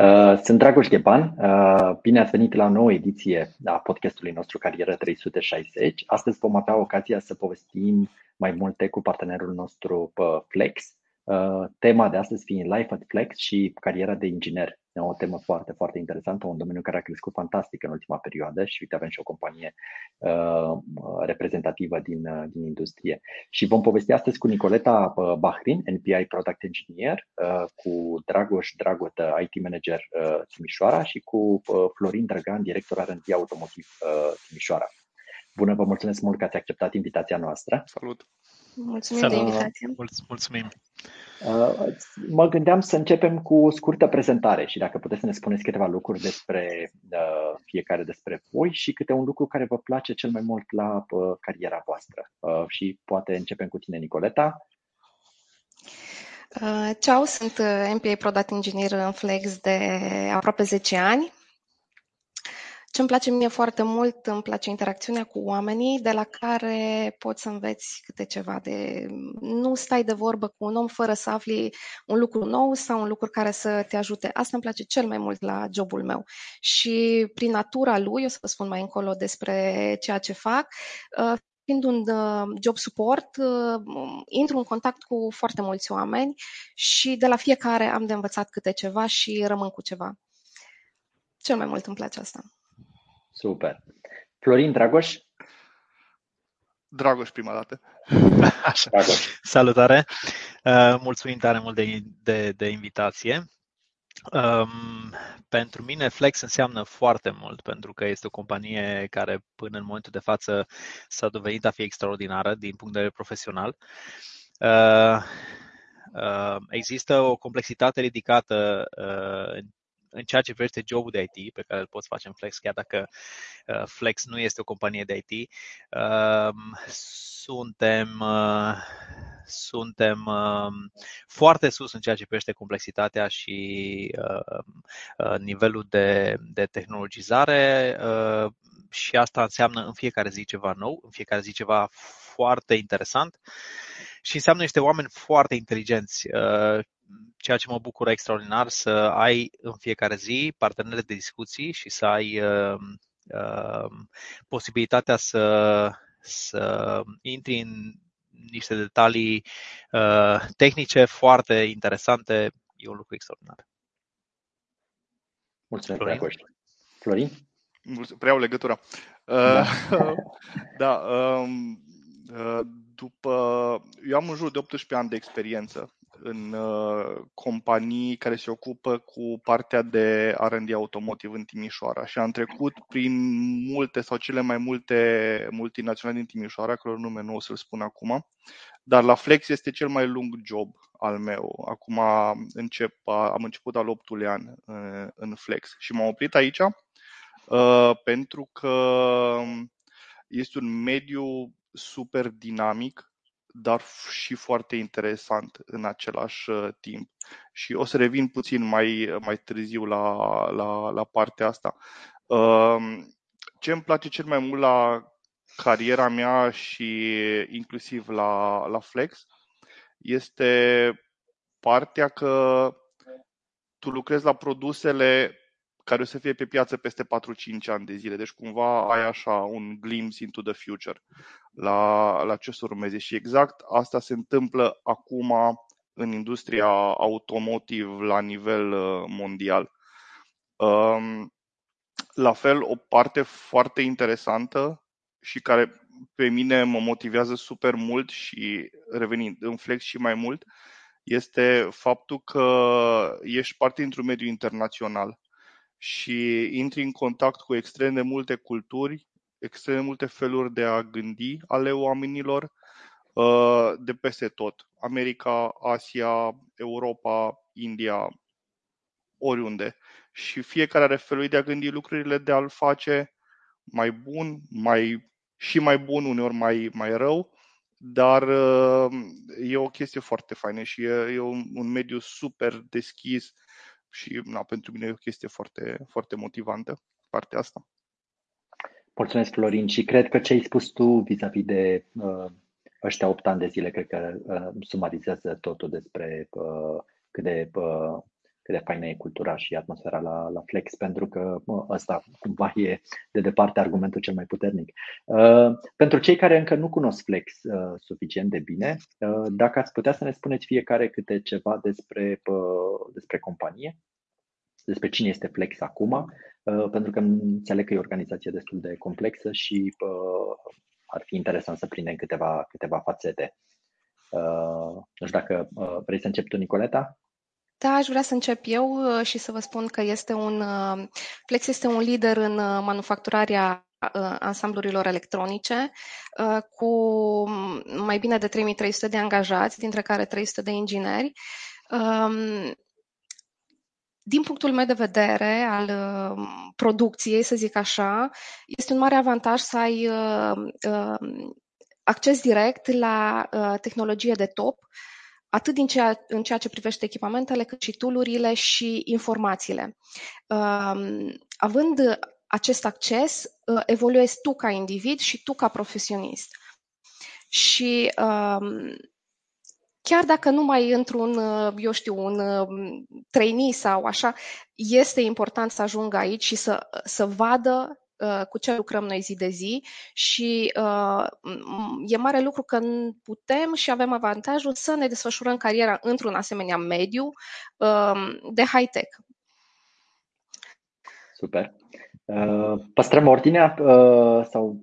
Uh, sunt Dragoș Gheban. Uh, bine ați venit la o nouă ediție a podcastului nostru Carieră 360. Astăzi vom avea ocazia să povestim mai multe cu partenerul nostru Flex, Uh, tema de astăzi fiind Life at Flex și cariera de inginer. E o temă foarte, foarte interesantă, un domeniu care a crescut fantastic în ultima perioadă și uite avem și o companie uh, reprezentativă din, uh, din industrie. Și vom povesti astăzi cu Nicoleta uh, Bahrin, NPI Product Engineer, uh, cu Dragoș Dragot, IT Manager uh, Timișoara și cu uh, Florin Drăgan, director R&D Automotiv uh, Timișoara. Bună, vă mulțumesc mult că ați acceptat invitația noastră. Salut! Mulțumim Salut. de invitație. Mulțumim! Uh, mă gândeam să începem cu o scurtă prezentare și dacă puteți să ne spuneți câteva lucruri despre uh, fiecare despre voi și câte un lucru care vă place cel mai mult la uh, cariera voastră. Și poate începem cu tine, Nicoleta. Ceau, sunt MPA Product Engineer în Flex de aproape 10 ani. Ce îmi place mie foarte mult, îmi place interacțiunea cu oamenii, de la care poți să înveți câte ceva de... Nu stai de vorbă cu un om fără să afli un lucru nou sau un lucru care să te ajute. Asta îmi place cel mai mult la jobul meu. Și prin natura lui, o să vă spun mai încolo despre ceea ce fac, uh, fiind un uh, job support, uh, intru în contact cu foarte mulți oameni și de la fiecare am de învățat câte ceva și rămân cu ceva. Cel mai mult îmi place asta. Super. Florin Dragoș? Dragoș prima dată. Așa. Dragoș. Salutare! Uh, mulțumim tare mult de, de, de invitație. Um, pentru mine Flex înseamnă foarte mult pentru că este o companie care până în momentul de față s-a dovedit a fi extraordinară din punct de vedere profesional. Uh, uh, există o complexitate ridicată uh, în ceea ce privește jobul de IT pe care îl poți face în Flex, chiar dacă uh, Flex nu este o companie de IT, uh, suntem, uh, suntem uh, foarte sus în ceea ce privește complexitatea și uh, uh, nivelul de, de tehnologizare uh, și asta înseamnă în fiecare zi ceva nou, în fiecare zi ceva foarte interesant și înseamnă niște oameni foarte inteligenți. Uh, ceea ce mă bucură extraordinar să ai în fiecare zi parteneri de discuții și să ai uh, uh, posibilitatea să, să intri în niște detalii uh, tehnice foarte interesante. E un lucru extraordinar. Mulțumesc, Florin. Florin? Preiau legătura. Da. Uh, da um, uh, după, eu am în jur de 18 ani de experiență în uh, companii care se ocupă cu partea de R&D automotive în Timișoara și am trecut prin multe sau cele mai multe multinaționale din Timișoara, căror nume nu o să-l spun acum, dar la Flex este cel mai lung job al meu. Acum încep, am început al 8 an uh, în Flex și m-am oprit aici uh, pentru că este un mediu super dinamic dar și foarte interesant în același uh, timp. Și o să revin puțin mai, mai târziu la, la, la partea asta. Um, ce îmi place cel mai mult la cariera mea și inclusiv la, la Flex este partea că tu lucrezi la produsele care o să fie pe piață peste 4-5 ani de zile. Deci cumva ai așa un glimpse into the future la, la ce să urmeze. Și exact asta se întâmplă acum în industria automotive la nivel uh, mondial. Um, la fel, o parte foarte interesantă și care pe mine mă motivează super mult și revenind în flex și mai mult, este faptul că ești parte dintr-un mediu internațional și intri în contact cu extrem de multe culturi, extrem de multe feluri de a gândi ale oamenilor uh, de peste tot. America, Asia, Europa, India, oriunde. Și fiecare are felul de a gândi lucrurile, de a-l face mai bun, mai și mai bun, uneori mai, mai rău, dar e o chestie foarte faină și e, e un, un mediu super deschis și na, pentru mine e o chestie foarte, foarte motivantă partea asta. Mulțumesc, Florin, și cred că ce ai spus tu vis-a-vis de uh, ăștia 8 ani de zile, cred că uh, sumarizează totul despre uh, cât de uh, cât de faină e cultura și atmosfera la, la Flex, pentru că mă, ăsta cumva e de departe argumentul cel mai puternic. Uh, pentru cei care încă nu cunosc Flex uh, suficient de bine, uh, dacă ați putea să ne spuneți fiecare câte ceva despre, uh, despre companie, despre cine este Flex acum, uh, pentru că înțeleg că e o organizație destul de complexă și uh, ar fi interesant să prindem câteva, câteva fațete. Uh, nu știu dacă uh, vrei să încep tu, Nicoleta? Da, aș vrea să încep eu uh, și să vă spun că este un, uh, Flex este un lider în uh, manufacturarea ansamblurilor electronice cu mai bine de 3300 de angajați, dintre care 300 de ingineri. Um, din punctul meu de vedere al producției, să zic așa, este un mare avantaj să ai acces direct la tehnologie de top, atât din ceea, în ceea ce privește echipamentele, cât și tool și informațiile. Um, având acest acces, uh, evoluezi tu ca individ și tu ca profesionist. Și um, chiar dacă nu mai într-un, uh, eu știu, un uh, trainee sau așa, este important să ajungă aici și să, să vadă Uh, cu ce lucrăm noi zi de zi și uh, e mare lucru că putem și avem avantajul să ne desfășurăm cariera într-un asemenea mediu uh, de high-tech. Super. Păstrăm ordinea sau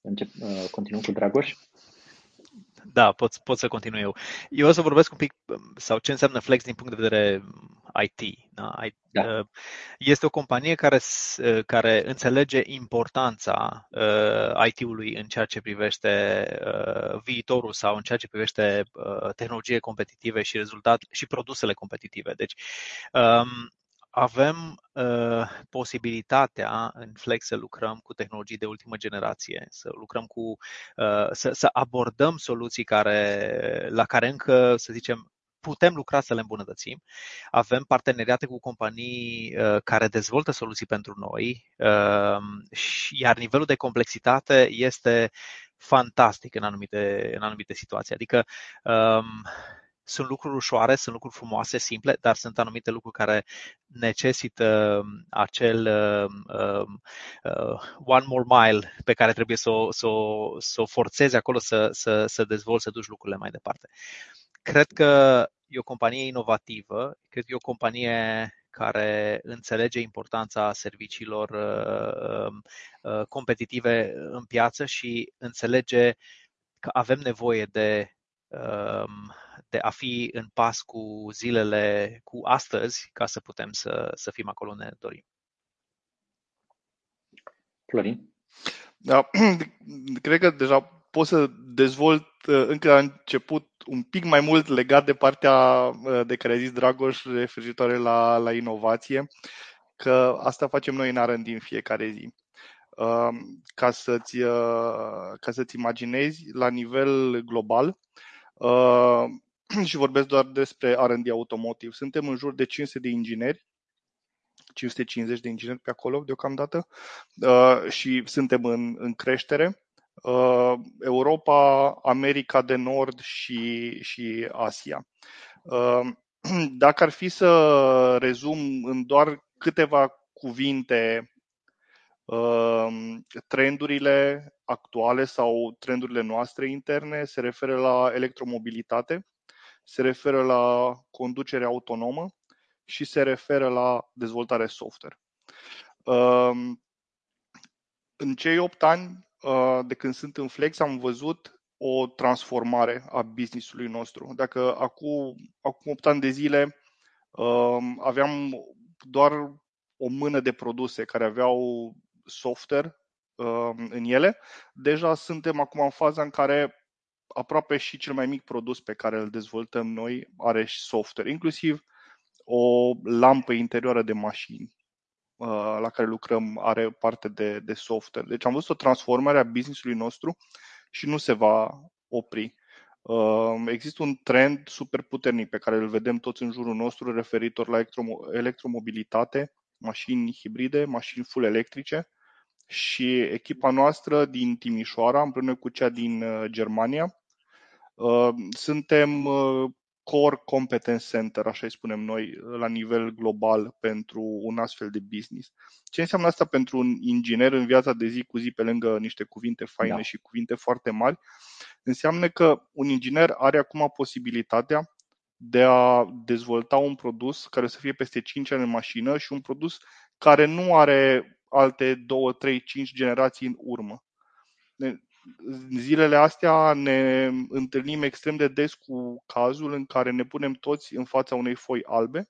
încep, continuăm cu Dragoș? Da, pot, pot să continui eu. Eu o să vorbesc un pic sau ce înseamnă Flex din punct de vedere IT. Da? da. Uh, este o companie care, uh, care înțelege importanța uh, IT-ului în ceea ce privește viitorul sau în ceea ce privește tehnologie competitive și rezultat și produsele competitive. Deci, um, avem uh, posibilitatea în Flex să lucrăm cu tehnologii de ultimă generație, să lucrăm cu, uh, să, să abordăm soluții care, la care încă, să zicem, putem lucra să le îmbunătățim. Avem parteneriate cu companii uh, care dezvoltă soluții pentru noi, uh, iar nivelul de complexitate este fantastic în anumite, în anumite situații. Adică um, sunt lucruri ușoare, sunt lucruri frumoase, simple, dar sunt anumite lucruri care necesită um, acel uh, uh, one more mile pe care trebuie să o, să o, să o forțezi acolo să, să, să dezvolți, să duci lucrurile mai departe. Cred că e o companie inovativă, cred că e o companie care înțelege importanța serviciilor uh, uh, competitive în piață și înțelege că avem nevoie de um, de a fi în pas cu zilele, cu astăzi, ca să putem să, să fim acolo unde ne dorim. Florin? Da, cred că deja pot să dezvolt uh, încă la început un pic mai mult legat de partea uh, de care a zis Dragoș referitoare la, la inovație, că asta facem noi în R&D în fiecare zi. Uh, ca să-ți, ca să-ți imaginezi, la nivel global, și vorbesc doar despre R&D automotiv. Suntem în jur de 500 de ingineri, 550 de ingineri pe acolo deocamdată uh, și suntem în, în creștere. Uh, Europa, America de Nord și, și Asia. Uh, dacă ar fi să rezum în doar câteva cuvinte trendurile actuale sau trendurile noastre interne se referă la electromobilitate, se referă la conducere autonomă și se referă la dezvoltare software. Um, în cei 8 ani uh, de când sunt în Flex am văzut o transformare a business-ului nostru. Dacă acum, acum 8 ani de zile um, aveam doar o mână de produse care aveau software um, în ele, deja suntem acum în faza în care aproape și cel mai mic produs pe care îl dezvoltăm noi are și software, inclusiv o lampă interioară de mașini la care lucrăm are parte de, de software. Deci am văzut o transformare a business-ului nostru și nu se va opri. Există un trend super puternic pe care îl vedem toți în jurul nostru referitor la electromobilitate, mașini hibride, mașini full electrice și echipa noastră din Timișoara, împreună cu cea din uh, Germania, uh, suntem uh, core competence center, așa îi spunem noi, la nivel global pentru un astfel de business. Ce înseamnă asta pentru un inginer în viața de zi cu zi, pe lângă niște cuvinte faine da. și cuvinte foarte mari? Înseamnă că un inginer are acum posibilitatea de a dezvolta un produs care să fie peste 5 ani în mașină și un produs care nu are alte 2, 3, 5 generații în urmă. În zilele astea ne întâlnim extrem de des cu cazul în care ne punem toți în fața unei foi albe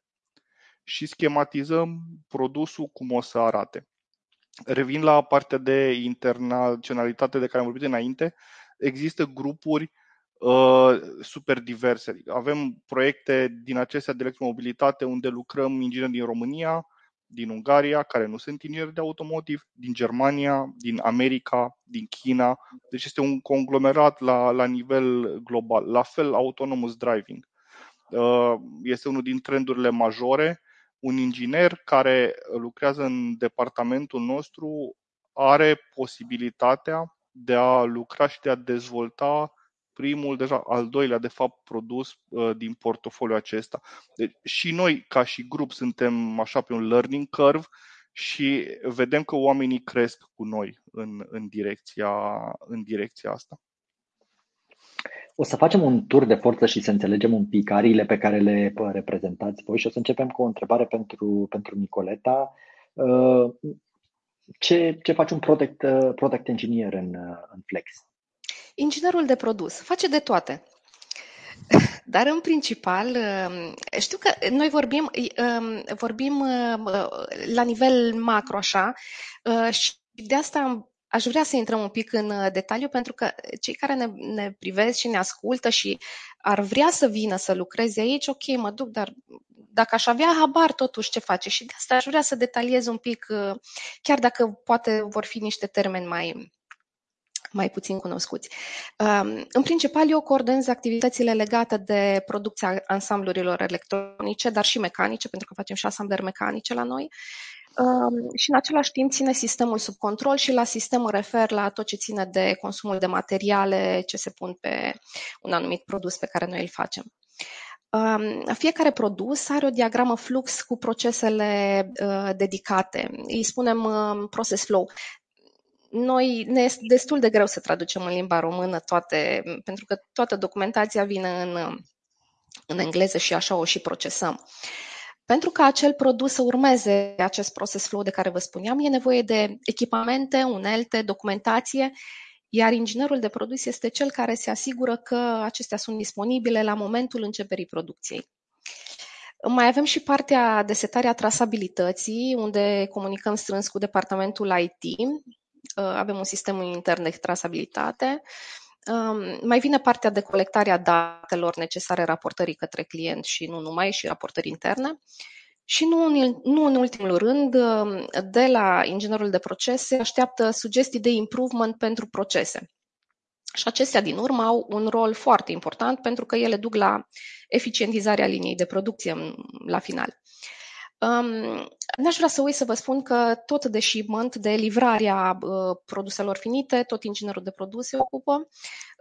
și schematizăm produsul cum o să arate. Revin la partea de internaționalitate de care am vorbit înainte. Există grupuri uh, super diverse. Avem proiecte din acestea de electromobilitate unde lucrăm ingineri din România, din Ungaria, care nu sunt ingineri de automotiv, din Germania, din America, din China. Deci este un conglomerat la, la nivel global. La fel, autonomous driving. Uh, este unul din trendurile majore. Un inginer care lucrează în departamentul nostru are posibilitatea de a lucra și de a dezvolta primul, deja al doilea, de fapt, produs uh, din portofoliul acesta. Deci și noi, ca și grup, suntem așa pe un learning curve și vedem că oamenii cresc cu noi în, în, direcția, în direcția asta. O să facem un tur de forță și să înțelegem un pic ariile pe care le reprezentați voi și o să începem cu o întrebare pentru, pentru Nicoleta. Uh, ce, ce face un product, uh, product engineer în, în Flex? Inginerul de produs face de toate. Dar în principal, um, știu că noi vorbim, um, vorbim uh, la nivel macro așa uh, și de asta aș vrea să intrăm un pic în uh, detaliu pentru că cei care ne, ne privesc și ne ascultă și ar vrea să vină să lucreze aici, ok, mă duc, dar dacă aș avea habar totuși ce face și de asta aș vrea să detaliez un pic, chiar dacă poate vor fi niște termeni mai, mai puțin cunoscuți. Um, în principal, eu coordonez activitățile legate de producția ansamblurilor electronice, dar și mecanice, pentru că facem și asamblări mecanice la noi. Um, și în același timp ține sistemul sub control și la sistem mă refer la tot ce ține de consumul de materiale ce se pun pe un anumit produs pe care noi îl facem. Um, fiecare produs are o diagramă flux cu procesele uh, dedicate. Îi spunem uh, process flow noi ne este destul de greu să traducem în limba română toate, pentru că toată documentația vine în, în engleză și așa o și procesăm. Pentru ca acel produs să urmeze acest process flow de care vă spuneam, e nevoie de echipamente, unelte, documentație, iar inginerul de produs este cel care se asigură că acestea sunt disponibile la momentul începerii producției. Mai avem și partea de setare a trasabilității, unde comunicăm strâns cu departamentul IT, Uh, avem un sistem intern de trasabilitate. Um, mai vine partea de colectare a datelor necesare raportării către client și nu numai, și raportări interne. Și nu în, nu în ultimul rând, um, de la inginerul de procese așteaptă sugestii de improvement pentru procese. Și acestea din urmă au un rol foarte important pentru că ele duc la eficientizarea liniei de producție la final. Um, n-aș vrea să uit să vă spun că tot de shipment, de livrarea uh, produselor finite, tot inginerul de produs se ocupă.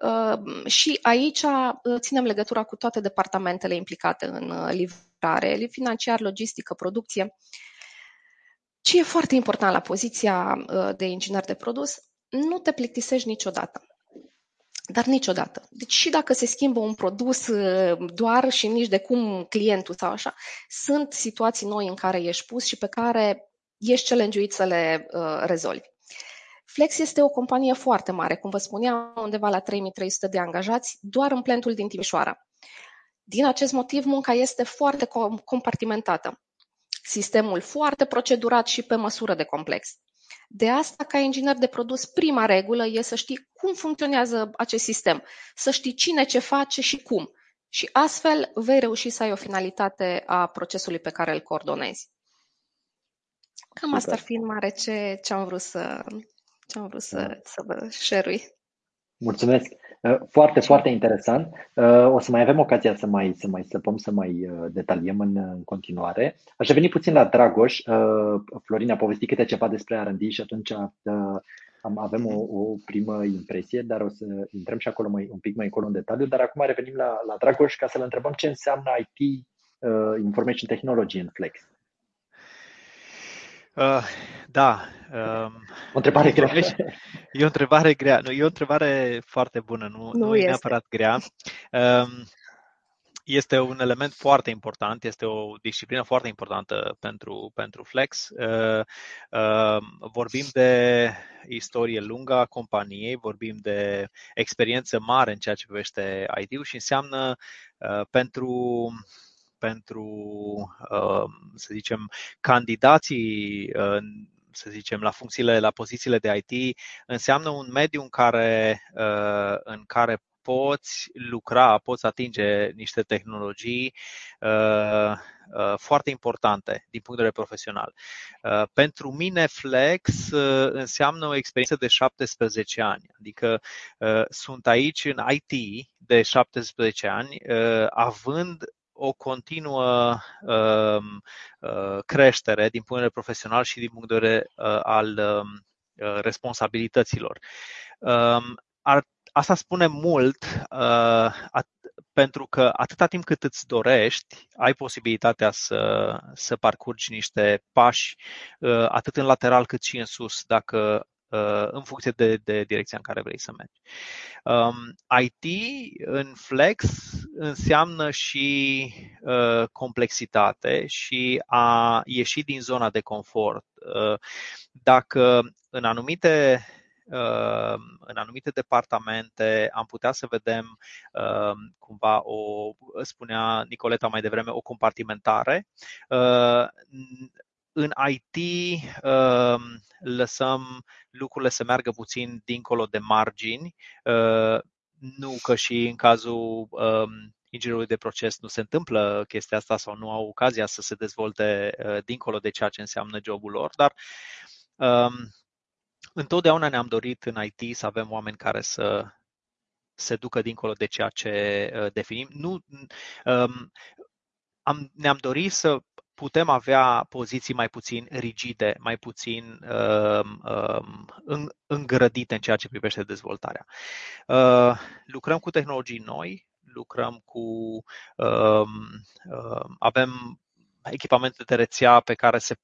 Uh, și aici uh, ținem legătura cu toate departamentele implicate în uh, livrare, financiar, logistică, producție. Ce e foarte important la poziția uh, de inginer de produs, nu te plictisești niciodată dar niciodată. Deci și dacă se schimbă un produs uh, doar și nici de cum clientul sau așa, sunt situații noi în care ești pus și pe care ești challenge să le uh, rezolvi. Flex este o companie foarte mare, cum vă spuneam, undeva la 3300 de angajați, doar în plantul din Timișoara. Din acest motiv, munca este foarte compartimentată. Sistemul foarte procedurat și pe măsură de complex. De asta, ca inginer de produs, prima regulă e să știi cum funcționează acest sistem, să știi cine ce face și cum. Și astfel vei reuși să ai o finalitate a procesului pe care îl coordonezi. Cam Super. asta ar fi în mare ce, ce am vrut să, ce am vrut să, da. să vă share Mulțumesc! Uh, foarte, foarte interesant. Uh, o să mai avem ocazia să mai, să mai săpăm, să mai uh, detaliem în, în continuare. Aș reveni puțin la Dragoș. Florin a povestit câte ceva despre R&D și atunci am, avem o, o primă impresie, dar o să intrăm și acolo mai, un pic mai încolo în detaliu. Dar acum revenim la, la Dragoș ca să-l întrebăm ce înseamnă IT, uh, Information Technology în Flex. Uh, da. Um, o întrebare grea. E o întrebare grea. Nu, e o întrebare foarte bună, nu, nu, nu e neapărat grea. Um, este un element foarte important, este o disciplină foarte importantă pentru, pentru Flex. Uh, uh, vorbim de istorie lungă a companiei, vorbim de experiență mare în ceea ce privește IT-ul și înseamnă uh, pentru pentru, să zicem, candidații să zicem, la funcțiile, la pozițiile de IT, înseamnă un mediu în care, în care poți lucra, poți atinge niște tehnologii uh, uh, foarte importante din punct de vedere profesional. Uh, pentru mine Flex uh, înseamnă o experiență de 17 ani, adică uh, sunt aici în IT de 17 ani, uh, având o continuă uh, uh, creștere din punct de vedere profesional și din punct de vedere uh, al um, uh, responsabilităților. Um, ar asta spune mult uh, at, pentru că atâta timp cât îți dorești, ai posibilitatea să, să parcurgi niște pași uh, atât în lateral cât și în sus, dacă uh, în funcție de, de direcția în care vrei să mergi. Um, IT în Flex înseamnă și uh, complexitate și a ieși din zona de confort. Uh, dacă în anumite Ehm, în anumite departamente am putea să vedem ehm, cumva o, spunea Nicoleta mai devreme, o compartimentare. Ehm, în IT lăsăm lucrurile să meargă puțin dincolo de margini, nu că și în cazul inginerului de proces nu se întâmplă chestia asta sau nu au ocazia să se dezvolte dincolo de ceea ce înseamnă jobul lor, dar întotdeauna ne-am dorit în IT să avem oameni care să se ducă dincolo de ceea ce uh, definim. Nu, um, am, ne-am dorit să putem avea poziții mai puțin rigide, mai puțin um, um, îngrădite în ceea ce privește dezvoltarea. Uh, lucrăm cu tehnologii noi, lucrăm cu. Um, uh, avem echipamente de rețea pe care se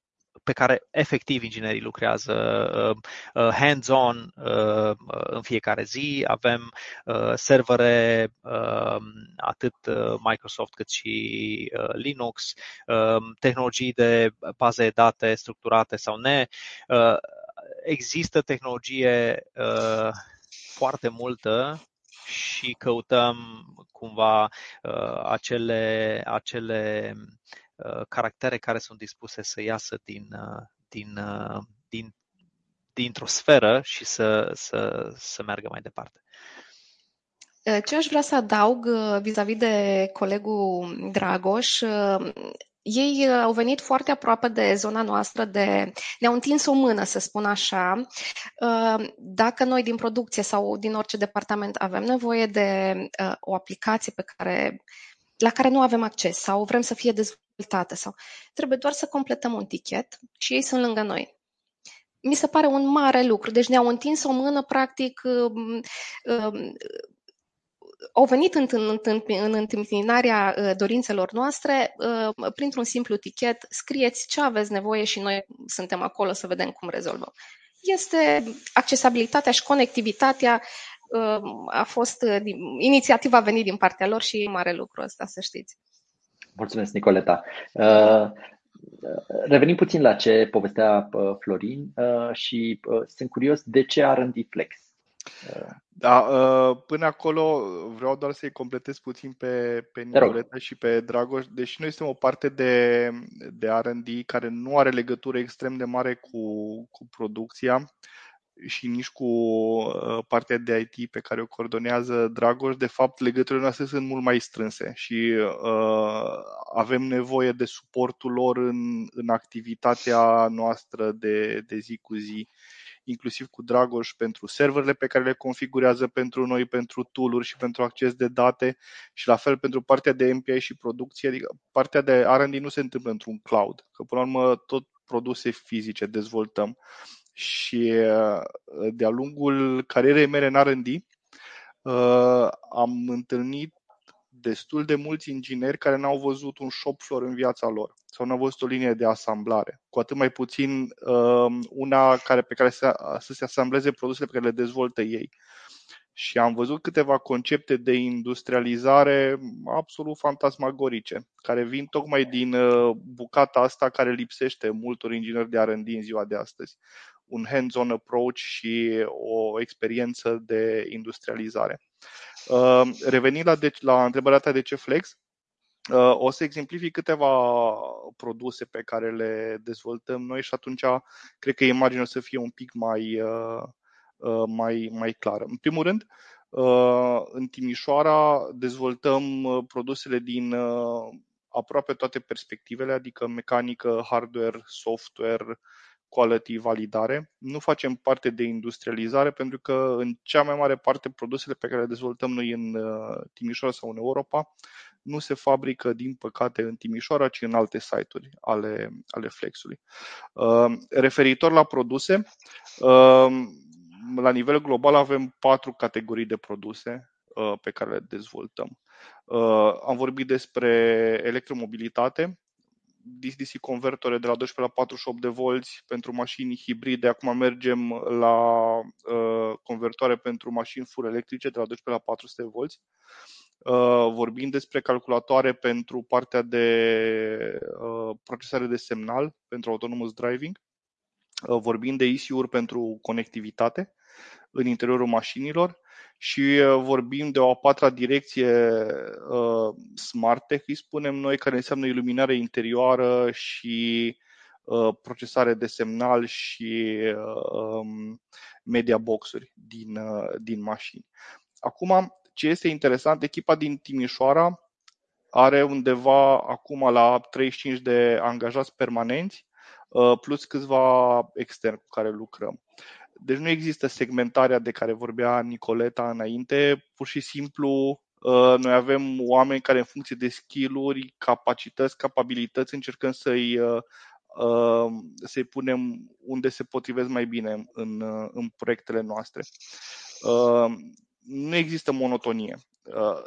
pe care efectiv inginerii lucrează uh, uh, hands-on uh, în fiecare zi. Avem servere atât Microsoft cât și Linux, tehnologii de baze de date structurate sau ne. Există tehnologie foarte multă și căutăm cumva acele, acele Uh, caractere care sunt dispuse să iasă din, uh, din, uh, din, dintr-o sferă și să, să, să meargă mai departe. Ce aș vrea să adaug vis-a-vis de colegul Dragoș, ei au venit foarte aproape de zona noastră, de, ne-au întins o mână, să spun așa. Dacă noi din producție sau din orice departament avem nevoie de o aplicație pe care, la care nu avem acces sau vrem să fie dezvoltată, rezultate sau trebuie doar să completăm un tichet și ei sunt lângă noi. Mi se pare un mare lucru. Deci ne-au întins o mână, practic, um, um, au venit în, în, în, în întâmpinarea uh, dorințelor noastre uh, printr-un simplu tichet, scrieți ce aveți nevoie și noi suntem acolo să vedem cum rezolvăm. Este accesibilitatea și conectivitatea uh, a fost, inițiativa a venit din partea lor și e mare lucru ăsta, să știți. Mulțumesc, Nicoleta. Uh, revenim puțin la ce povestea uh, Florin uh, și sunt curios de ce R&D Flex. Da, până acolo vreau doar să-i completez puțin pe, pe Nicoleta și pe Dragoș. Deși noi suntem o parte de, de R&D care nu are legătură extrem de mare cu, cu producția, și nici cu uh, partea de IT pe care o coordonează Dragoș, de fapt legăturile noastre sunt mult mai strânse și uh, avem nevoie de suportul lor în, în activitatea noastră de, de zi cu zi inclusiv cu Dragoș pentru serverele pe care le configurează pentru noi, pentru tool și pentru acces de date și la fel pentru partea de MPI și producție, adică partea de R&D nu se întâmplă într-un cloud, că până la urmă tot produse fizice dezvoltăm și uh, de-a lungul carierei mele în R&D uh, am întâlnit destul de mulți ingineri care n-au văzut un shop floor în viața lor sau n-au văzut o linie de asamblare, cu atât mai puțin uh, una care, pe care să, să se asambleze produsele pe care le dezvoltă ei. Și am văzut câteva concepte de industrializare absolut fantasmagorice, care vin tocmai din uh, bucata asta care lipsește multor ingineri de R&D în ziua de astăzi. Un hands-on approach și o experiență de industrializare. Uh, revenind la, de, la întrebarea ta de ce flex, uh, o să exemplific câteva produse pe care le dezvoltăm noi și atunci cred că imaginea o să fie un pic mai, uh, mai, mai clară. În primul rând, în Timișoara dezvoltăm produsele din aproape toate perspectivele, adică mecanică, hardware, software, quality validare. Nu facem parte de industrializare pentru că în cea mai mare parte produsele pe care le dezvoltăm noi în uh, Timișoara sau în Europa nu se fabrică, din păcate, în Timișoara, ci în alte site-uri ale, ale Flexului. Uh, referitor la produse, uh, la nivel global avem patru categorii de produse pe care le dezvoltăm. Am vorbit despre electromobilitate, DC-DC convertere de la 12 la 48 de volți pentru mașini hibride. Acum mergem la uh, convertoare pentru mașini full electrice de la 12 la 400 de volți. Uh, vorbim despre calculatoare pentru partea de uh, procesare de semnal pentru autonomous driving. Uh, vorbim de ECU-uri pentru conectivitate în interiorul mașinilor și uh, vorbim de o a patra direcție uh, smart tech, îi spunem noi, care înseamnă iluminare interioară și uh, procesare de semnal și um, media boxuri din, din mașini. Acum, ce este interesant, echipa din Timișoara are undeva acum la 35 de angajați permanenți, plus câțiva externi cu care lucrăm. Deci nu există segmentarea de care vorbea Nicoleta înainte, pur și simplu uh, noi avem oameni care în funcție de skill-uri, capacități, capabilități încercăm să-i, uh, uh, să-i punem unde se potrivesc mai bine în, în proiectele noastre. Nu există monotonie.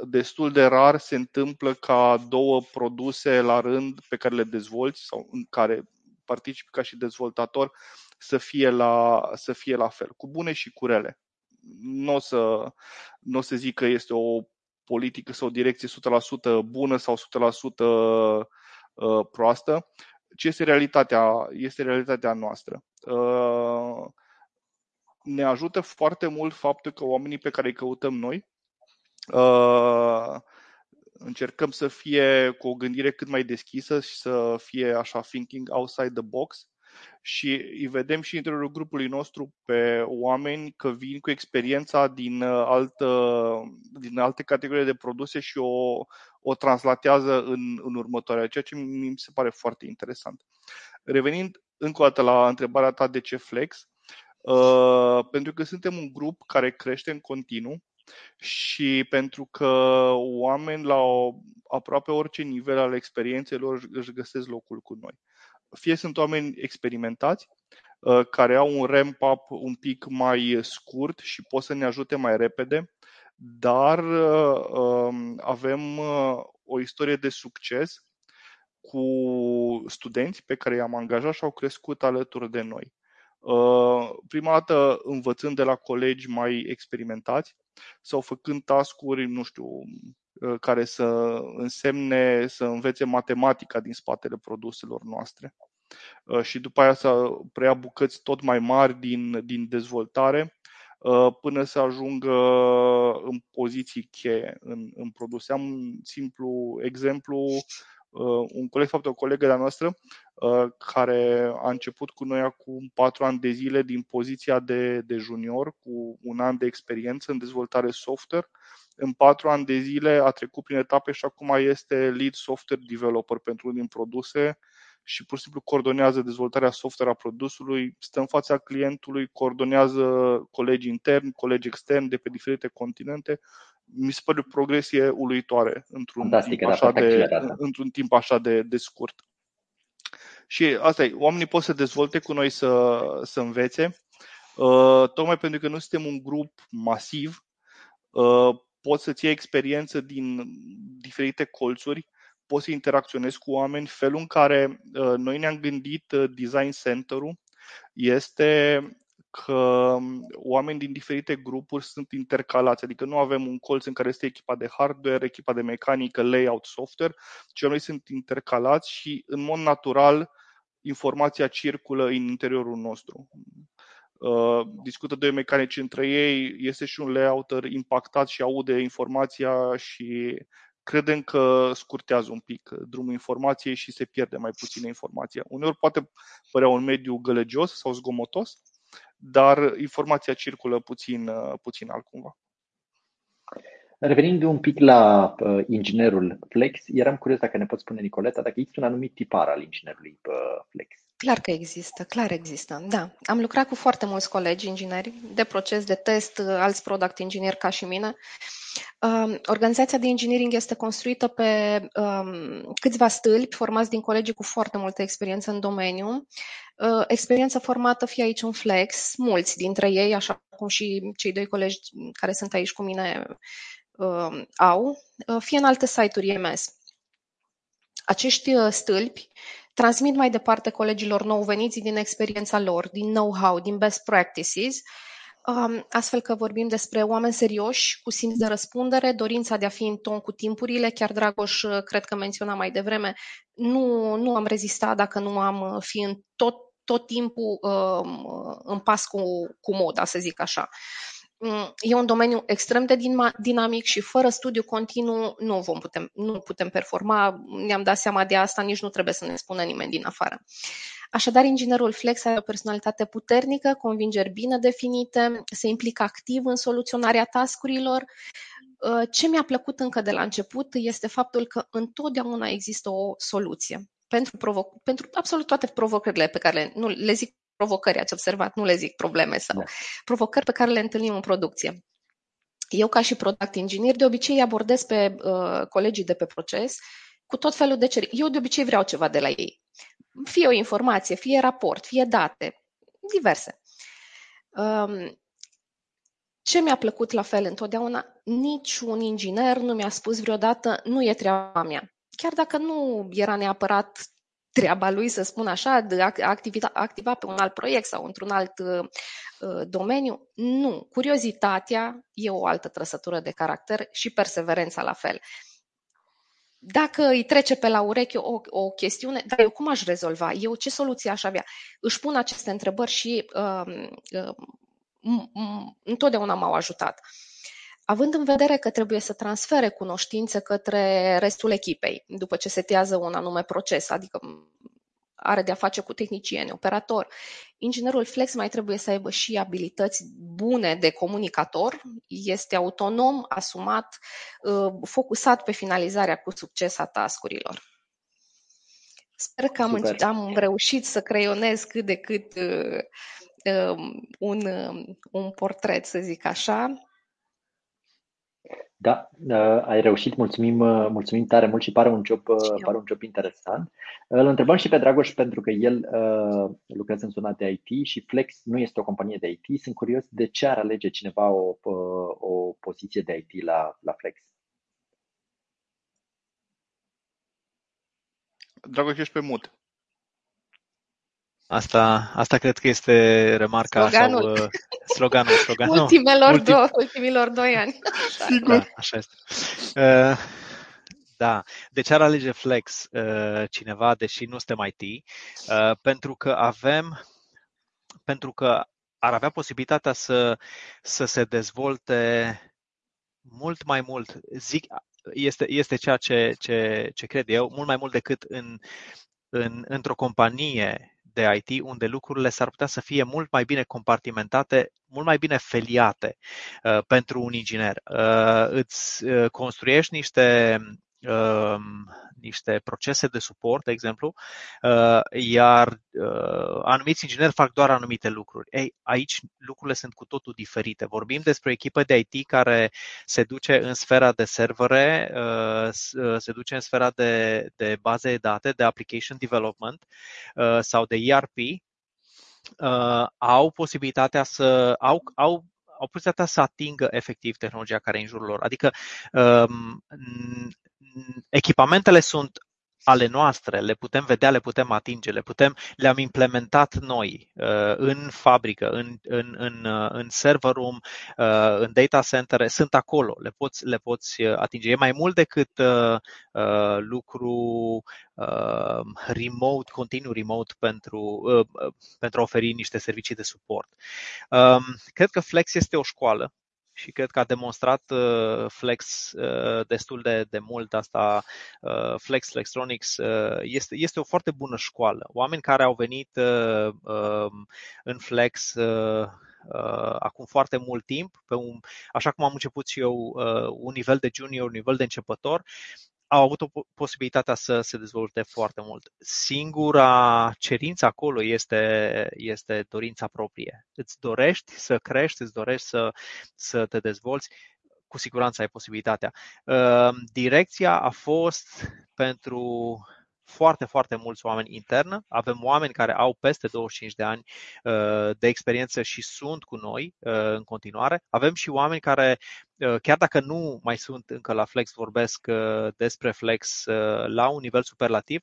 Destul de rar se întâmplă ca două produse la rând pe care le dezvolți sau în care participi ca și dezvoltator să fie la, să fie la fel, cu bune și cu rele. Nu o să, n-o să zic că este o politică sau o direcție 100% bună sau 100% uh, proastă, ci este realitatea, este realitatea noastră. Uh, ne ajută foarte mult faptul că oamenii pe care îi căutăm noi uh, încercăm să fie cu o gândire cât mai deschisă și să fie așa thinking outside the box și îi vedem și în interiorul grupului nostru pe oameni că vin cu experiența din, uh, altă, din alte categorii de produse și o, o translatează în, în următoarea, ceea ce mi se pare foarte interesant. Revenind încă o dată la întrebarea ta de ce Flex, uh, pentru că suntem un grup care crește în continuu și pentru că oameni la o, aproape orice nivel al experienței lor își găsesc locul cu noi fie sunt oameni experimentați, uh, care au un ramp-up un pic mai scurt și pot să ne ajute mai repede, dar uh, um, avem uh, o istorie de succes cu studenți pe care i-am angajat și au crescut alături de noi. Prima dată învățând de la colegi mai experimentați sau făcând tascuri, nu știu, Uh, care să însemne să învețe matematica din spatele produselor noastre. Uh, și după aia să preia bucăți tot mai mari din, din dezvoltare uh, până să ajungă în poziții cheie în, în produse. Am un simplu exemplu, un coleg, fapt o colegă de-a noastră, care a început cu noi acum patru ani de zile din poziția de, de junior, cu un an de experiență în dezvoltare software. În patru ani de zile a trecut prin etape și acum este lead software developer pentru unul din produse și pur și simplu coordonează dezvoltarea software a produsului, stă în fața clientului, coordonează colegi interni, colegi externi de pe diferite continente. Mi se pare o progresie uluitoare într-un Fantastic, timp așa, de, într-un timp așa de, de scurt. Și asta e, oamenii pot să dezvolte cu noi să, să învețe, uh, tocmai pentru că nu suntem un grup masiv, uh, poți să-ți iei experiență din diferite colțuri poți să interacționezi cu oameni. Felul în care uh, noi ne-am gândit uh, Design Center-ul este că um, oameni din diferite grupuri sunt intercalați, adică nu avem un colț în care este echipa de hardware, echipa de mecanică, layout, software, ci noi sunt intercalați și în mod natural informația circulă în interiorul nostru. Uh, discută doi mecanici între ei, este și un layouter impactat și aude informația și credem că scurtează un pic drumul informației și se pierde mai puțină informație. Uneori poate părea un mediu gălăgios sau zgomotos, dar informația circulă puțin, puțin altcumva. Revenind un pic la uh, inginerul Flex, eram curios dacă ne poți spune, Nicoleta, dacă există un anumit tipar al inginerului uh, Flex. Clar că există, clar există, da. Am lucrat cu foarte mulți colegi ingineri de proces, de test, alți product ingineri ca și mine Um, organizația de engineering este construită pe um, câțiva stâlpi formați din colegii cu foarte multă experiență în domeniu. Uh, experiență formată fie aici în Flex, mulți dintre ei, așa cum și cei doi colegi care sunt aici cu mine uh, au, uh, fie în alte site-uri EMS. Acești uh, stâlpi transmit mai departe colegilor nou veniți din experiența lor, din know-how, din best practices, astfel că vorbim despre oameni serioși, cu simț de răspundere, dorința de a fi în ton cu timpurile. Chiar Dragoș, cred că menționa mai devreme, nu, nu am rezistat dacă nu am uh, fi în tot, tot timpul um, în pas cu, cu moda, să zic așa. Mm, e un domeniu extrem de dinamic și fără studiu continuu nu vom putem, nu putem performa. Ne-am dat seama de asta, nici nu trebuie să ne spună nimeni din afară. Așadar, inginerul Flex are o personalitate puternică, convingeri bine definite, se implică activ în soluționarea tascurilor. Uh, ce mi-a plăcut încă de la început este faptul că întotdeauna există o soluție pentru, provo- pentru absolut toate provocările pe care le, nu le zic provocări, ați observat, nu le zic probleme sau da. provocări pe care le întâlnim în producție. Eu, ca și product engineer, de obicei abordez pe uh, colegii de pe proces cu tot felul de cereri. Eu de obicei vreau ceva de la ei. Fie o informație, fie raport, fie date, diverse. Um, ce mi-a plăcut la fel întotdeauna, niciun inginer nu mi-a spus vreodată nu e treaba mea. Chiar dacă nu era neapărat treaba lui, să spun așa, de a activa, activa pe un alt proiect sau într-un alt uh, uh, domeniu. Nu. Curiozitatea e o altă trăsătură de caracter și perseverența la fel. Dacă îi trece pe la ureche o, o chestiune, dar eu cum aș rezolva? Eu ce soluție aș avea? Își pun aceste întrebări și uh, uh, întotdeauna m-au ajutat. Având în vedere că trebuie să transfere cunoștințe către restul echipei după ce setează un anume proces, adică are de-a face cu tehnicieni, operator. Inginerul Flex mai trebuie să aibă și abilități bune de comunicator, este autonom, asumat, uh, focusat pe finalizarea cu succes a tascurilor. Sper că am, am reușit să creionez cât de cât uh, um, un, um, un portret, să zic așa. Da, uh, ai reușit, mulțumim, uh, mulțumim tare mult și pare un job, uh, pare un job interesant. Îl întrebăm și pe Dragoș pentru că el uh, lucrează în zona de IT și Flex nu este o companie de IT. Sunt curios de ce ar alege cineva o, o poziție de IT la, la Flex. Dragoș, ești pe mut. Asta, asta cred că este remarca sloganul. sau uh, sloganul, sloganul. Ultimelor, Ultim... două, ultimilor doi ani. Sigur. Da, așa este. Uh, da. De ce ar alege Flex uh, cineva, deși nu suntem IT? Uh, pentru că avem, pentru că ar avea posibilitatea să, să se dezvolte mult mai mult. Zic, este, este ceea ce, ce, ce cred eu, mult mai mult decât în, în, într-o companie de IT unde lucrurile s-ar putea să fie mult mai bine compartimentate, mult mai bine feliate uh, pentru un inginer. Uh, îți uh, construiești niște Um, niște procese de suport, de exemplu, uh, iar uh, anumiți ingineri fac doar anumite lucruri. Ei, aici lucrurile sunt cu totul diferite. Vorbim despre o echipă de IT care se duce în sfera de servere, uh, se duce în sfera de, de baze de date, de application development sau de ERP, au posibilitatea să au, au au posibilitatea să atingă efectiv tehnologia care e în jurul lor. Adică um, echipamentele sunt ale noastre, le putem vedea, le putem atinge, le putem, le-am implementat noi uh, în fabrică, în, în, în, uh, în server room, uh, în data center, sunt acolo, le poți, le poți atinge. E mai mult decât lucru remote, continuu remote pentru, pentru a oferi niște servicii de suport. Um, cred că Flex este o școală și cred că a demonstrat uh, Flex uh, destul de, de mult asta. Uh, Flex Electronics este, este o foarte bună școală. Oameni care au venit um, în Flex acum foarte mult timp, pe un, așa cum am început și eu, un nivel de junior, un nivel de începător, au avut o posibilitatea să se dezvolte foarte mult. Singura cerință acolo este, este dorința proprie. Îți dorești să crești, îți dorești să, să te dezvolți, cu siguranță ai posibilitatea. Ehm, direcția a fost pentru foarte, foarte mulți oameni internă. Avem oameni care au peste 25 de ani uh, de experiență și sunt cu noi uh, în continuare. Avem și oameni care, uh, chiar dacă nu mai sunt încă la Flex, vorbesc despre Flex la un nivel superlativ,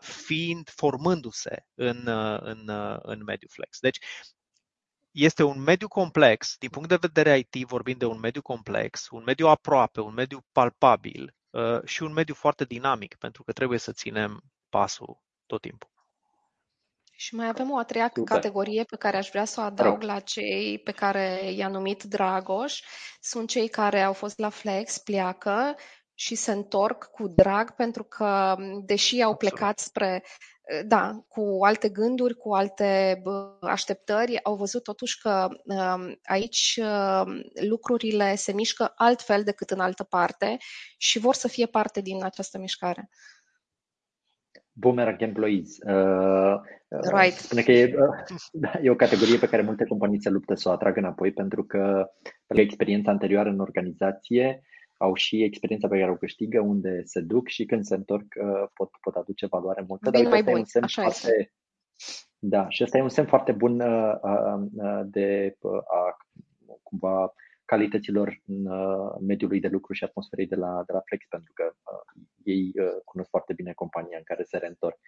fiind formându-se în, în, în mediul Flex. Deci, este un mediu complex, din punct de vedere IT, vorbim de un mediu complex, un mediu aproape, un mediu palpabil, Uh, și un mediu foarte dinamic, pentru că trebuie să ținem pasul tot timpul. Și mai avem o a treia Super. categorie pe care aș vrea să o adaug la cei pe care i-a numit Dragoș. Sunt cei care au fost la Flex, pleacă și se întorc cu drag pentru că, deși au plecat spre da, cu alte gânduri, cu alte așteptări, au văzut totuși că um, aici um, lucrurile se mișcă altfel decât în altă parte și vor să fie parte din această mișcare. Boomerang employees. Uh, uh right. Spune că e, uh, e o categorie pe care multe companii se luptă să o atragă înapoi pentru că, pe experiența anterioară în organizație au și experiența pe care o câștigă, unde se duc și când se întorc uh, pot, pot aduce valoare multă. Bine mai bun, așa foarte, este. Da, și asta e un semn foarte bun uh, uh, de a, cumva calităților în mediului de lucru și atmosferei de la, de la Flex, pentru că ei cunosc foarte bine compania în care se reîntorc.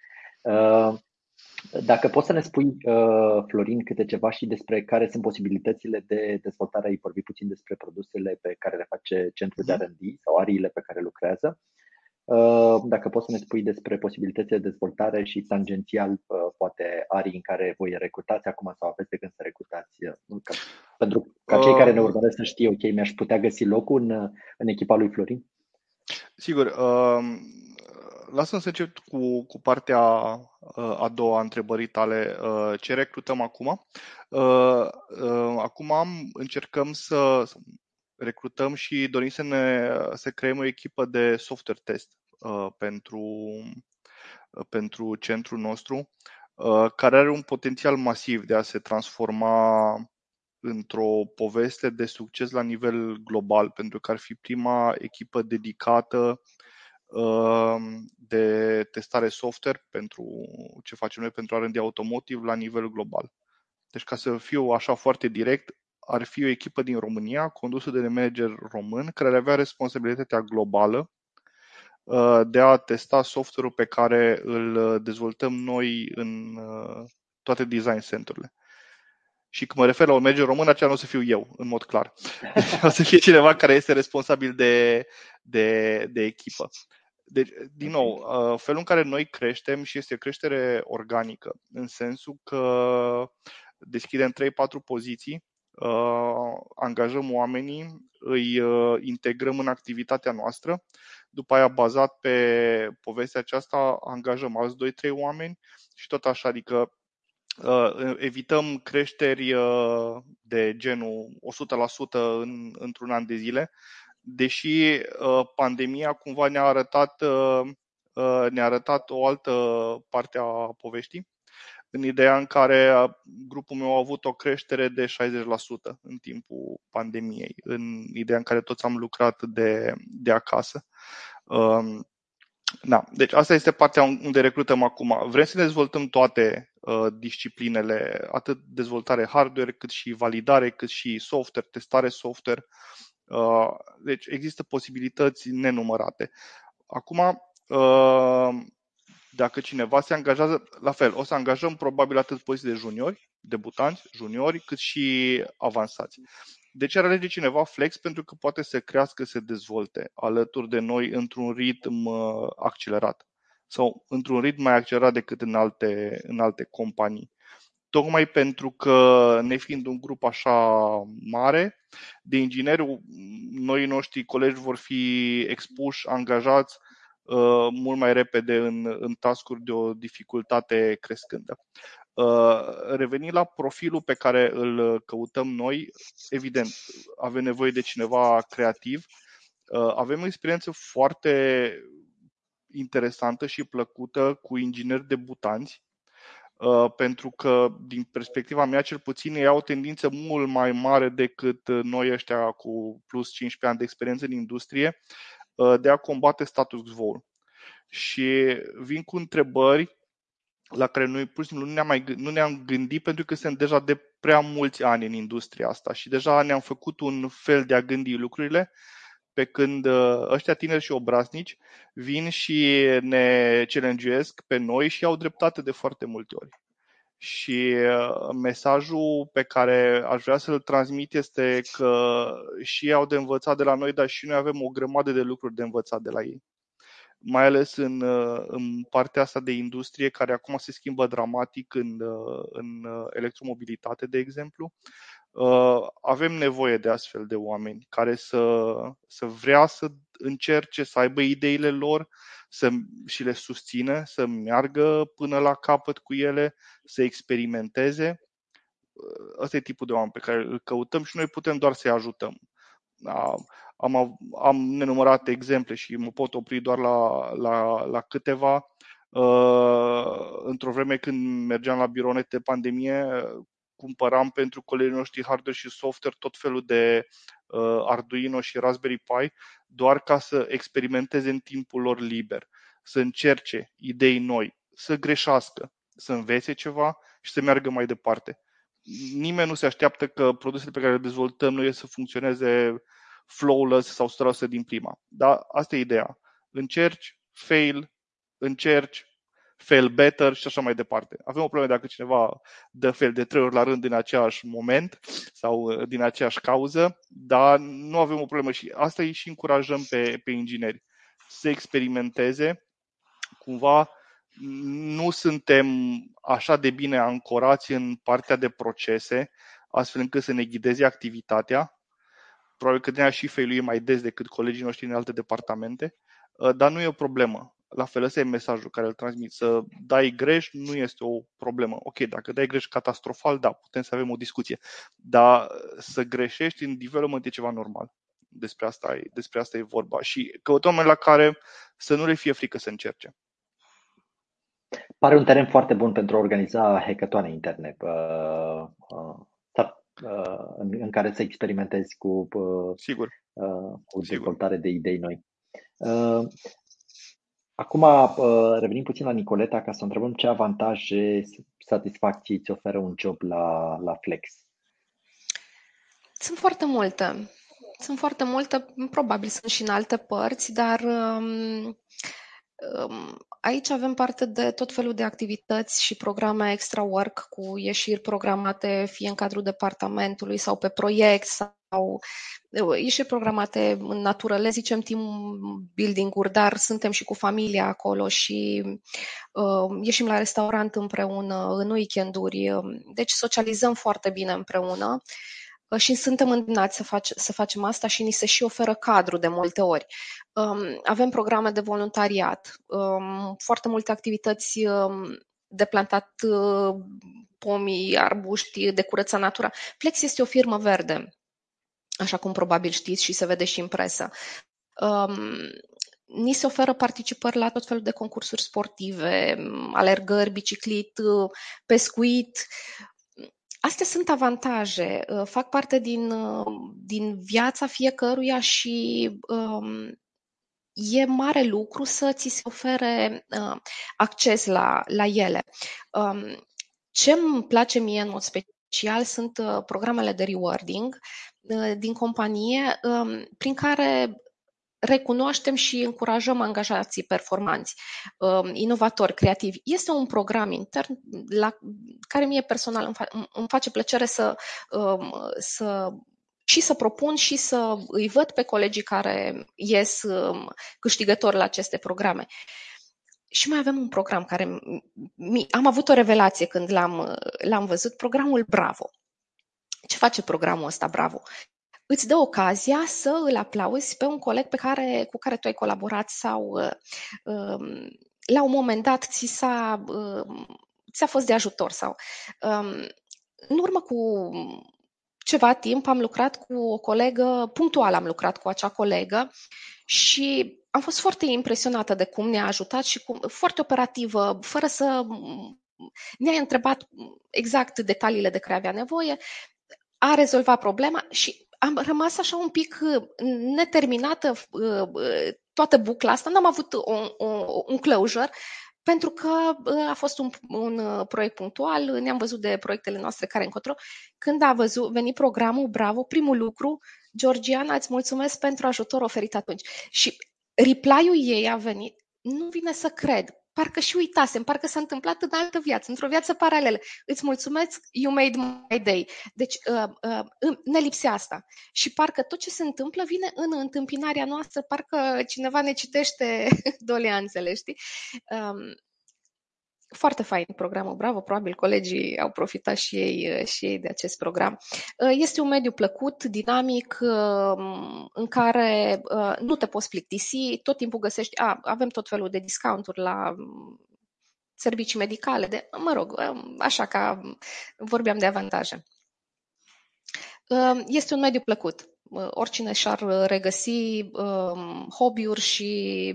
Dacă poți să ne spui, uh, Florin, câte ceva și despre care sunt posibilitățile de dezvoltare, ai vorbit puțin despre produsele pe care le face centrul de mhm. R&D sau ariile pe care lucrează. Uh, dacă poți să ne spui despre posibilitățile de dezvoltare și tangențial, uh, poate arii în care voi recrutați acum sau aveți de când să recrutați, pentru ca cei care ne urmăresc să știe, ok, mi-aș putea găsi locul în, în echipa lui Florin? Sigur. Lasă-mi să încep cu, cu partea uh, a doua a întrebării tale. Uh, ce recrutăm acum? Uh, acum încercăm să recrutăm și dorim să, ne, să creăm o echipă de software test pentru, pentru centrul nostru, care are un potențial masiv de a se transforma într-o poveste de succes la nivel global, pentru că ar fi prima echipă dedicată Ehm, de testare software pentru ce facem noi pentru R&D automotive la nivel global. Deci ca să fiu așa foarte direct, ar fi o echipă din România condusă de manager român care avea responsabilitatea globală uh, de a testa software-ul pe care îl dezvoltăm noi în uh, toate design centurile. Și când mă refer la un manager român, aceea nu o să fiu eu, în mod clar. o să fie cineva care este responsabil de, de, de echipă. Deci, din nou, uh, felul în care noi creștem și este creștere organică, în sensul că deschidem 3-4 poziții angajăm oamenii, îi integrăm în activitatea noastră, după aia bazat pe povestea aceasta angajăm alți 2-3 oameni și tot așa, adică evităm creșteri de genul 100% în, într-un an de zile, deși pandemia cumva ne-a arătat, ne-a arătat o altă parte a poveștii în ideea în care grupul meu a avut o creștere de 60% în timpul pandemiei, în ideea în care toți am lucrat de, de acasă. Um, da, deci asta este partea unde recrutăm acum. Vrem să dezvoltăm toate uh, disciplinele, atât dezvoltare hardware, cât și validare, cât și software, testare software. Uh, deci există posibilități nenumărate. Acum, uh, dacă cineva se angajează, la fel, o să angajăm probabil atât poziții de juniori, debutanți, juniori, cât și avansați. De ce ar alege cineva flex? Pentru că poate să crească, să dezvolte alături de noi într-un ritm uh, accelerat sau într-un ritm mai accelerat decât în alte, în alte companii. Tocmai pentru că, nefiind un grup așa mare, de ingineri, noi noștri colegi vor fi expuși, angajați Uh, mult mai repede în, în tascuri de o dificultate crescândă. Uh, revenind la profilul pe care îl căutăm noi, evident, avem nevoie de cineva creativ. Uh, avem o experiență foarte interesantă și plăcută cu ingineri debutanți, pentru că, din perspectiva mea, cel puțin, ei au o tendință mult mai mare decât noi ăștia cu plus 15 ani de experiență în industrie Uh, de a combate status quo. Și vin cu întrebări la care noi pur și simplu nu ne-am, mai, nu ne-am gândit pentru că sunt deja de prea mulți ani în industria asta și deja ne-am făcut un fel de a gândi lucrurile pe când uh, ăștia tineri și obraznici vin și ne challenge pe noi și au dreptate de foarte multe ori. Și uh, mesajul pe care aș vrea să-l transmit este că și ei au de învățat de la noi, dar și noi avem o grămadă de lucruri de învățat de la ei. Mai ales în, uh, în partea asta de industrie care acum se schimbă dramatic în, uh, în electromobilitate, de exemplu. Avem nevoie de astfel de oameni care să, să vrea să încerce, să aibă ideile lor, să, și le susțină, să meargă până la capăt cu ele, să experimenteze. Ăsta e tipul de oameni pe care îl căutăm și noi putem doar să-i ajutăm. Am, am nenumărate exemple și mă pot opri doar la, la, la câteva. Într-o vreme când mergeam la biroune de pandemie, cumpăram pentru colegii noștri hardware și software tot felul de uh, Arduino și Raspberry Pi doar ca să experimenteze în timpul lor liber, să încerce idei noi, să greșească, să învețe ceva și să meargă mai departe. Nimeni nu se așteaptă că produsele pe care le dezvoltăm noi să funcționeze flawless sau 100% din prima. Dar asta e ideea. Încerci, fail, încerci, fail better și așa mai departe. Avem o problemă dacă cineva dă fail de trei ori la rând din același moment sau uh, din aceeași cauză, dar nu avem o problemă și asta îi și încurajăm pe, pe ingineri să experimenteze cumva nu suntem așa de bine ancorați în partea de procese, astfel încât să ne ghideze activitatea. Probabil că de și failuie mai des decât colegii noștri în alte departamente, uh, dar nu e o problemă la fel, ăsta e mesajul care îl transmit. Să dai greș nu este o problemă. Ok, dacă dai greș catastrofal, da, putem să avem o discuție. Dar să greșești în development e ceva normal. Despre asta e, despre asta e vorba. Și căutăm la care să nu le fie frică să încerce. Pare un teren foarte bun pentru a organiza hackatoane interne. Uh, uh, uh, în, în care să experimentezi cu, uh, Sigur. Uh, cu dezvoltare Sigur. de idei noi. Uh, Acum uh, revenim puțin la Nicoleta ca să întrebăm ce avantaje, satisfacții îți oferă un job la, la Flex. Sunt foarte multe. Sunt foarte multe, probabil sunt și în alte părți, dar um, um, aici avem parte de tot felul de activități și programe extra work cu ieșiri programate fie în cadrul departamentului sau pe proiect sau ieșiri programate în natură, le zicem team building-uri, dar suntem și cu familia acolo și uh, ieșim la restaurant împreună în weekenduri, deci socializăm foarte bine împreună. uh, și suntem îndemnați să, face, să facem asta și ni se și oferă cadru de multe ori. Um, avem programe de voluntariat, um, foarte multe activități um, de plantat uh, pomii, arbuști, de curăța natura. Flex este o firmă verde, așa cum probabil știți și se vede și în presă. Ni se oferă participări la tot felul de concursuri sportive, alergări, biciclit, pescuit. Astea sunt avantaje, uh, fac parte din, uh, din viața fiecăruia și um, e mare lucru să ți se ofere uh, acces la, la ele. Um, ce îmi place mie în mod special sunt uh, programele de rewarding uh, din companie um, prin care recunoaștem și încurajăm angajații performanți, um, inovatori, creativi. Este un program intern la care mie personal îmi, fa- îmi face plăcere să, um, să și să propun și să îi văd pe colegii care ies um, câștigători la aceste programe. Și mai avem un program care am avut o revelație când l-am, l-am văzut, programul Bravo. Ce face programul ăsta Bravo? Îți dă ocazia să îl aplauzi pe un coleg pe care, cu care tu ai colaborat sau uh, um, la un moment dat ți s-a, um, ți-a fost de ajutor sau în urmă cu ceva timp am lucrat cu o colegă, punctual am lucrat cu acea colegă și am fost foarte impresionată de cum ne-a ajutat și cum, foarte operativă, fără să ne-a întrebat exact detaliile de care avea nevoie, a rezolvat problema și am rămas așa un pic neterminată toată bucla asta, n-am avut un, un, un closure, pentru că a fost un, un uh, proiect punctual, ne-am văzut de proiectele noastre care încotro. Când a văzut, venit programul, bravo, primul lucru, Georgiana, îți mulțumesc pentru ajutor oferit atunci. Și reply-ul ei a venit, nu vine să cred, parcă și uitasem, parcă s-a întâmplat în altă viață, într-o viață paralelă. Îți mulțumesc, you made my day. Deci uh, uh, ne lipsea asta. Și parcă tot ce se întâmplă vine în întâmpinarea noastră, parcă cineva ne citește doleanțele, știi? Um, foarte fain programul, bravo, probabil colegii au profitat și ei, și ei de acest program. Uh, este un mediu plăcut, dinamic, um, în care uh, nu te poți plictisi, tot timpul găsești, a, avem tot felul de discounturi la um, servicii medicale, de, mă rog, um, așa ca vorbeam de avantaje. Este un mediu plăcut. Uh, oricine și-ar regăsi hobby-uri și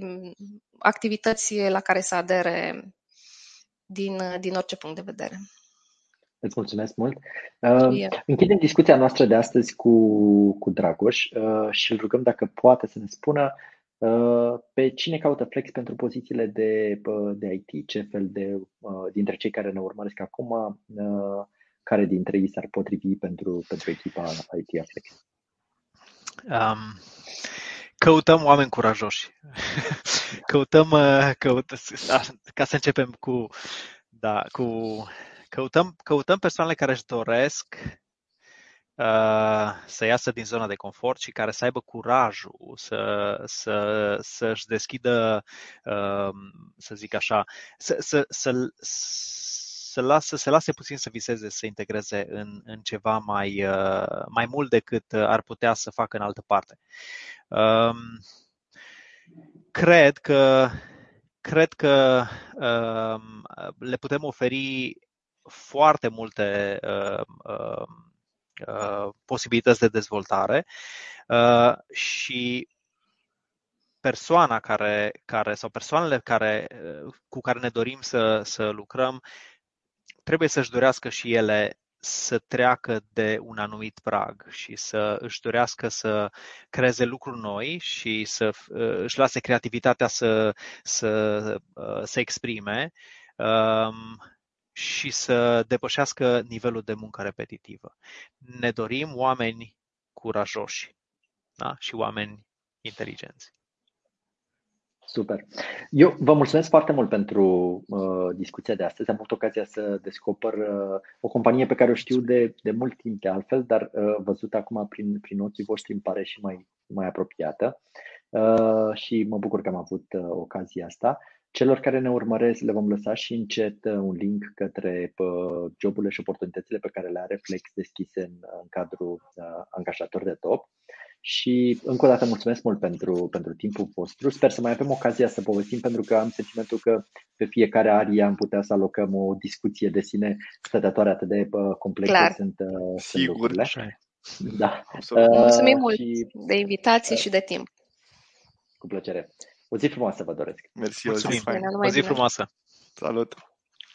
activități la care să adere din, din orice punct de vedere. Îți mulțumesc mult. Uh, închidem discuția noastră de astăzi cu, cu Dragoș uh, și îl rugăm dacă poate să ne spună uh, pe cine caută Flex pentru pozițiile de, uh, de IT, ce fel de, uh, dintre cei care ne urmăresc acum, uh, care dintre ei s-ar potrivi pentru, pentru echipa IT a Flex? Um, căutăm oameni curajoși. căutăm, uh, căut, ca să începem cu, da, cu căutăm, căutăm persoanele care își doresc uh, să iasă din zona de confort și care să aibă curajul să, să, să-și deschidă, uh, să zic așa, să, să, să, să, lasă, să lase puțin să viseze, să se integreze în, în ceva mai, uh, mai mult decât ar putea să facă în altă parte. Um, cred că cred că um, le putem oferi foarte multe uh, uh, uh, posibilități de dezvoltare uh, și persoana care, care sau persoanele care, uh, cu care ne dorim să, să lucrăm trebuie să-și dorească și ele să treacă de un anumit prag și să își dorească să creeze lucruri noi și să uh, își lase creativitatea să, să uh, se exprime um, și să depășească nivelul de muncă repetitivă. Ne dorim oameni curajoși da? și oameni inteligenți. Super. Eu vă mulțumesc foarte mult pentru uh, discuția de astăzi. Am avut ocazia să descoper uh, o companie pe care o știu de, de mult timp de altfel, dar uh, văzut acum prin, prin ochii voștri îmi pare și mai, mai apropiată uh, și mă bucur că am avut uh, ocazia asta. Celor care ne urmăresc le vom lăsa și încet uh, un link către joburile și oportunitățile pe care le are Flex deschise în, în cadrul uh, angajator de top. Și încă o dată mulțumesc mult pentru, pentru timpul vostru. Sper să mai avem ocazia să povestim pentru că am sentimentul că pe fiecare arie am putea să alocăm o discuție de sine stătătoare atât de uh, complexe Clar. sunt, uh, Sigur. sunt Da. Uh, Mulțumim mult și... de invitație uh, și de timp. Cu plăcere. O zi frumoasă vă doresc. Mersi, o zi, o zi frumoasă. Salut!